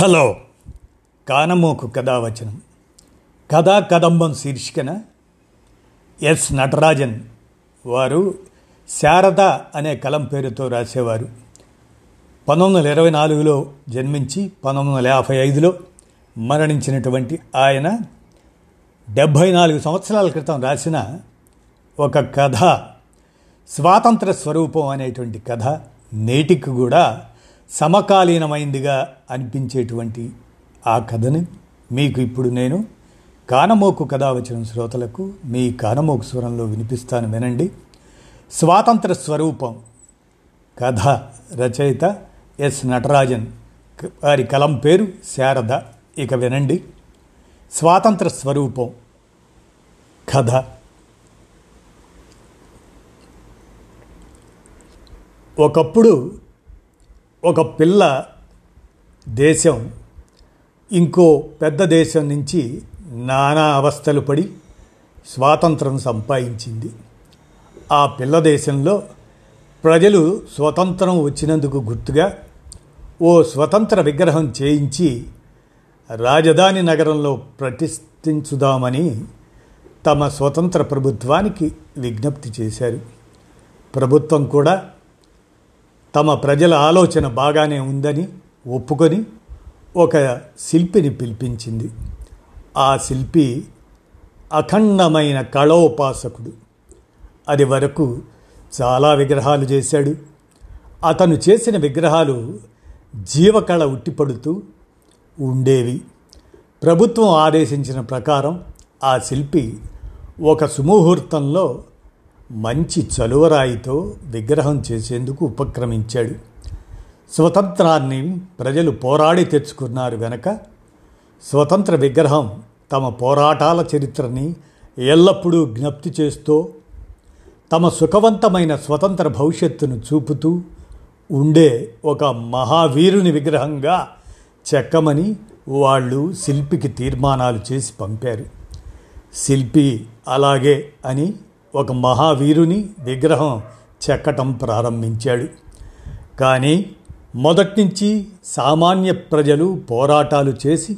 Hello. కానమోకు కథావచనం. కథా కదంబం శీర్షికన ఎస్ నటరాజన్ వారు శారద అనే కలం పేరుతో రాసేవారు. పంతొమ్మిది వందల ఇరవై నాలుగులో జన్మించి పంతొమ్మిది వందల యాభై ఐదులో మరణించినటువంటి ఆయన డెబ్భై నాలుగు సంవత్సరాల క్రితం రాసిన ఒక కథ స్వాతంత్ర స్వరూపం అనేటువంటి కథ నేటికి కూడా సమకాలీనమైందిగా అనిపించేటువంటి ఆ కథని మీకు ఇప్పుడు నేను కానమోకు కథ వచ్చిన శ్రోతలకు మీ కానమోకు స్వరంలో వినిపిస్తాను వినండి. స్వాతంత్ర స్వరూపం కథ రచయిత ఎస్ నటరాజన్ వారి కలం పేరు శారద. ఇక వినండి. స్వాతంత్ర స్వరూపం కథ. ఒకప్పుడు ఒక పిల్ల దేశం ఇంకో పెద్ద దేశం నుంచి నానా అవస్థలు పడి స్వాతంత్రం సంపాదించింది. ఆ పిల్ల దేశంలో ప్రజలు స్వతంత్రం వచ్చినందుకు గుర్తుగా ఓ స్వతంత్ర విగ్రహం చేయించి రాజధాని నగరంలో ప్రతిష్ఠించుదామని తమ స్వతంత్ర ప్రభుత్వానికి విజ్ఞప్తి చేశారు. ప్రభుత్వం కూడా తమ ప్రజల ఆలోచన బాగానే ఉందని ఒప్పుకొని ఒక శిల్పిని పిలిపించింది. ఆ శిల్పి అఖండమైన కళోపాసకుడు. అది వరకు చాలా విగ్రహాలు చేశాడు. అతను చేసిన విగ్రహాలు జీవకళ ఉట్టిపడుతూ ఉండేవి. ప్రభుత్వం ఆదేశించిన ప్రకారం ఆ శిల్పి ఒక సుముహూర్తంలో మంచి చలువరాయితో విగ్రహం చేసేందుకు ఉపక్రమించాడు. స్వతంత్రాన్ని ప్రజలు పోరాడి తెచ్చుకున్నారు గనక స్వతంత్ర విగ్రహం తమ పోరాటాల చరిత్రని ఎల్లప్పుడూ జ్ఞప్తి చేస్తూ తమ సుఖవంతమైన స్వతంత్ర భవిష్యత్తును చూపుతూ ఉండే ఒక మహావీరుని విగ్రహంగా చెక్కమని వాళ్ళు శిల్పికి తీర్మానాలు చేసి పంపారు. శిల్పి అలాగే అని ఒక మహావీరుని విగ్రహం చెక్కటం ప్రారంభించాడు. కానీ మొదట్నుంచి సామాన్య ప్రజలు పోరాటాలు చేసి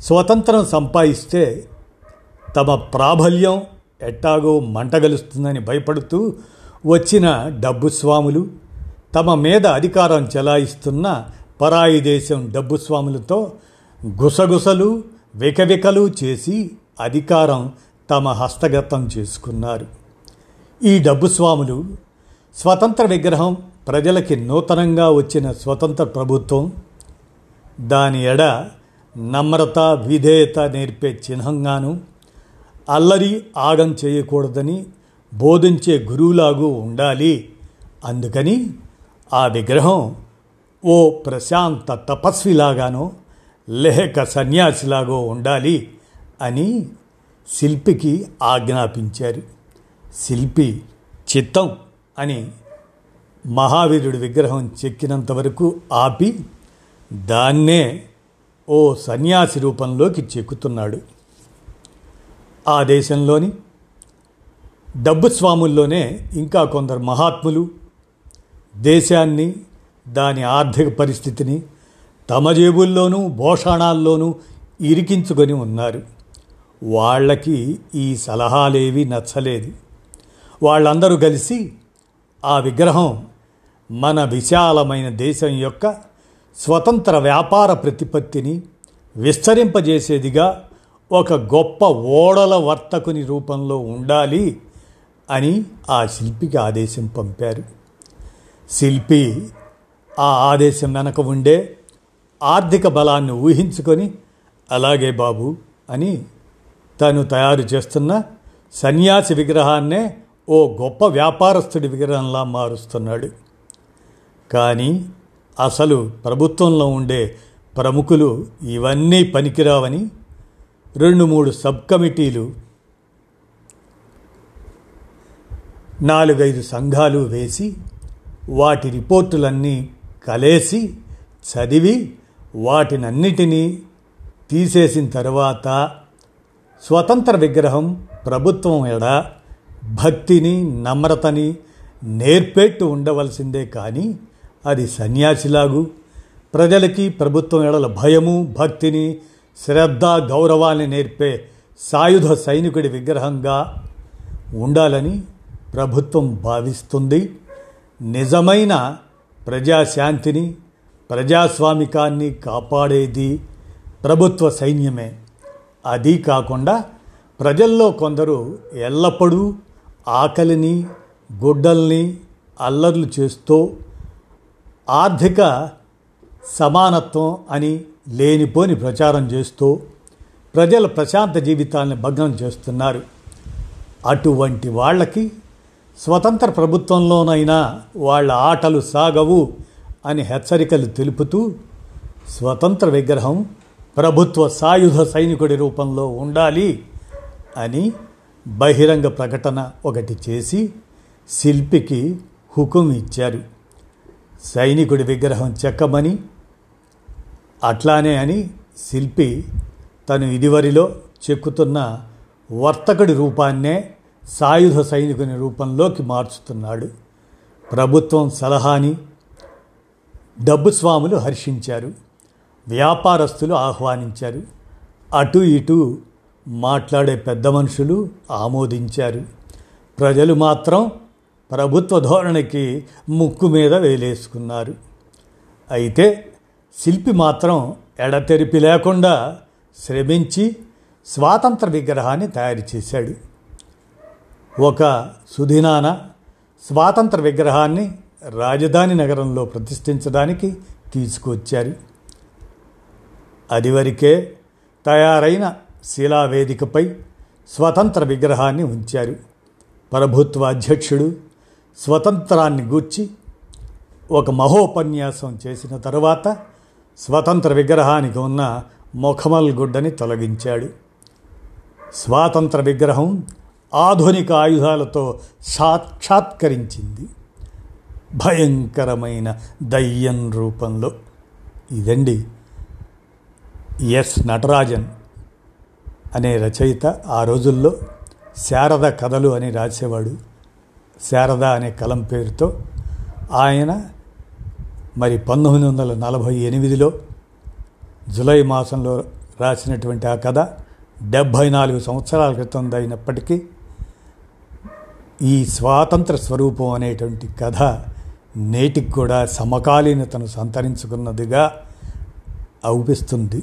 స్వతంత్రం సంపాదిస్తే తమ ప్రాబల్యం ఎట్టాగో మంటగలుస్తుందని భయపడుతూ వచ్చిన డబ్బు స్వాములు తమ మీద అధికారం చెలాయిస్తున్న పరాయి దేశం డబ్బు స్వాములతో గుసగుసలు వికవికలు చేసి అధికారం తమ హస్తగతం చేసుకున్నారు. ఈ డబ్బు స్వాములు స్వతంత్ర విగ్రహం ప్రజలకి నూతనంగా వచ్చిన స్వతంత్ర ప్రభుత్వం దాని ఎడ నమ్రత విధేయత నేర్పే చిహ్నంగాను అల్లరి ఆగం చేయకూడదని బోధించే గురువులాగూ ఉండాలి. అందుకని ఆ విగ్రహం ఓ ప్రశాంత తపస్విలాగానో లేక సన్యాసిలాగో ఉండాలి అని శిల్పికి ఆజ్ఞాపించారు. శిల్పి చిత్తం అని మహావీరుడి విగ్రహం చెక్కినంత వరకు ఆపి దాన్నే ఓ సన్యాసి రూపంలోకి చెక్కుతున్నాడు. ఆ దేశంలోని డబ్బు స్వాముల్లోనే ఇంకా కొందరు మహాత్ములు దేశాన్ని దాని ఆర్థిక పరిస్థితిని తమ జేబుల్లోనూ భోషాణాల్లోనూ ఇరికించుకొని ఉన్నారు. వాళ్ళకి ఈ సలహాలేవి నచ్చలేదు. వాళ్ళందరూ కలిసి ఆ విగ్రహం మన విశాలమైన దేశం యొక్క స్వతంత్ర వ్యాపార ప్రతిపత్తిని విస్తరింపజేసేదిగా ఒక గొప్ప ఓడల వర్తకుని రూపంలో ఉండాలి అని ఆ శిల్పికి ఆదేశం పంపారు. శిల్పి ఆ ఆదేశం వెనక ఉండే ఆర్థిక బలాన్ని ఊహించుకొని అలాగే బాబు అని తను తయారు చేస్తున్న సన్యాసి విగ్రహాన్నే ఓ గొప్ప వ్యాపారస్తుడి విగ్రహంలా మారుస్తున్నాడు. కానీ అసలు ప్రభుత్వంలో ఉండే ప్రముఖులు ఇవన్నీ పనికిరావని రెండు మూడు సబ్ కమిటీలు నాలుగైదు సంఘాలు వేసి వాటి రిపోర్టులన్నీ కలేసి చదివి వాటినన్నిటినీ తీసేసిన తర్వాత స్వతంత్ర విగ్రహం ప్రభుత్వం ఎడ భక్తిని నమ్రతని నేర్పేట్టు ఉండవలసిందే కానీ అది సన్యాసిలాగు. ప్రజలకి ప్రభుత్వం ఎడల భయము భక్తిని శ్రద్ధ గౌరవాన్ని నేర్పే సాయుధ సైనికుడి విగ్రహంగా ఉండాలని ప్రభుత్వం భావిస్తుంది. నిజమైన ప్రజాశాంతిని ప్రజాస్వామికాన్ని కాపాడేది ప్రభుత్వ సైన్యమే. అది కాకుండా ప్రజల్లో కొందరు ఎల్లప్పుడూ ఆకలిని గుడ్డల్ని అల్లర్లు చేస్తూ ఆర్థిక సమానత్వం అని లేనిపోని ప్రచారం చేస్తూ ప్రజల ప్రశాంత జీవితాలను భగ్నం చేస్తున్నారు. అటువంటి వాళ్ళకి స్వతంత్ర ప్రభుత్వంలోనైనా వాళ్ళ ఆటలు సాగవు అని హెచ్చరికలు తెలుపుతూ స్వతంత్ర విగ్రహం ప్రభుత్వ సాయుధ సైనికుడి రూపంలో ఉండాలి అని బహిరంగ ప్రకటన ఒకటి చేసి శిల్పికి హుకుం ఇచ్చారు సైనికుడి విగ్రహం చెక్కమని అట్లానే అని శిల్పి తను ఇదివరిలో చెక్కుతున్న వర్తకుడి రూపాన్నే సాయుధ సైనికుని రూపంలోకి మార్చుతున్నాడు. ప్రభుత్వం సలహాని డబ్బు స్వాములు హర్షించారు. వ్యాపారస్తులు ఆహ్వానించారు. అటు ఇటు మాట్లాడే పెద్ద మనుషులు ఆమోదించారు. ప్రజలు మాత్రం ప్రభుత్వ ధోరణికి ముక్కు మీద వేలేసుకున్నారు. అయితే శిల్పి మాత్రం ఎడతెరిపి లేకుండా శ్రమించి స్వాతంత్ర విగ్రహాన్ని తయారు చేశాడు. ఒక సుదినాన స్వాతంత్ర విగ్రహాన్ని రాజధాని నగరంలో ప్రతిష్ఠించడానికి తీసుకొచ్చారు అదివరకే తయారైన శిలావేదికపై స్వతంత్ర విగ్రహాన్ని ఉంచారు. ప్రభుత్వ అధ్యక్షుడు స్వతంత్రాన్ని గూర్చి ఒక మహోపన్యాసం చేసిన తరువాత స్వతంత్ర విగ్రహానికి ఉన్న ముఖమల్ గుడ్డని తొలగించాడు. స్వాతంత్ర విగ్రహం ఆధునిక ఆయుధాలతో సాక్షాత్కరించింది. భయంకరమైన దయ్యం రూపంలో. ఇదండి ఎస్ నటరాజన్ అనే రచయిత ఆ రోజుల్లో శారద కథలు అని రాసేవాడు. శారద అనే కలం పేరుతో ఆయన మరి పంతొమ్మిది వందల నలభై ఎనిమిదిలో జులై మాసంలో రాసినటువంటి ఆ కథ డెబ్భై నాలుగు సంవత్సరాల క్రితం అయినప్పటికీ ఈ స్వాతంత్ర స్వరూపం అనేటువంటి కథ నేటికి కూడా సమకాలీనతను సంతరించుకున్నదిగా అవుపిస్తుంది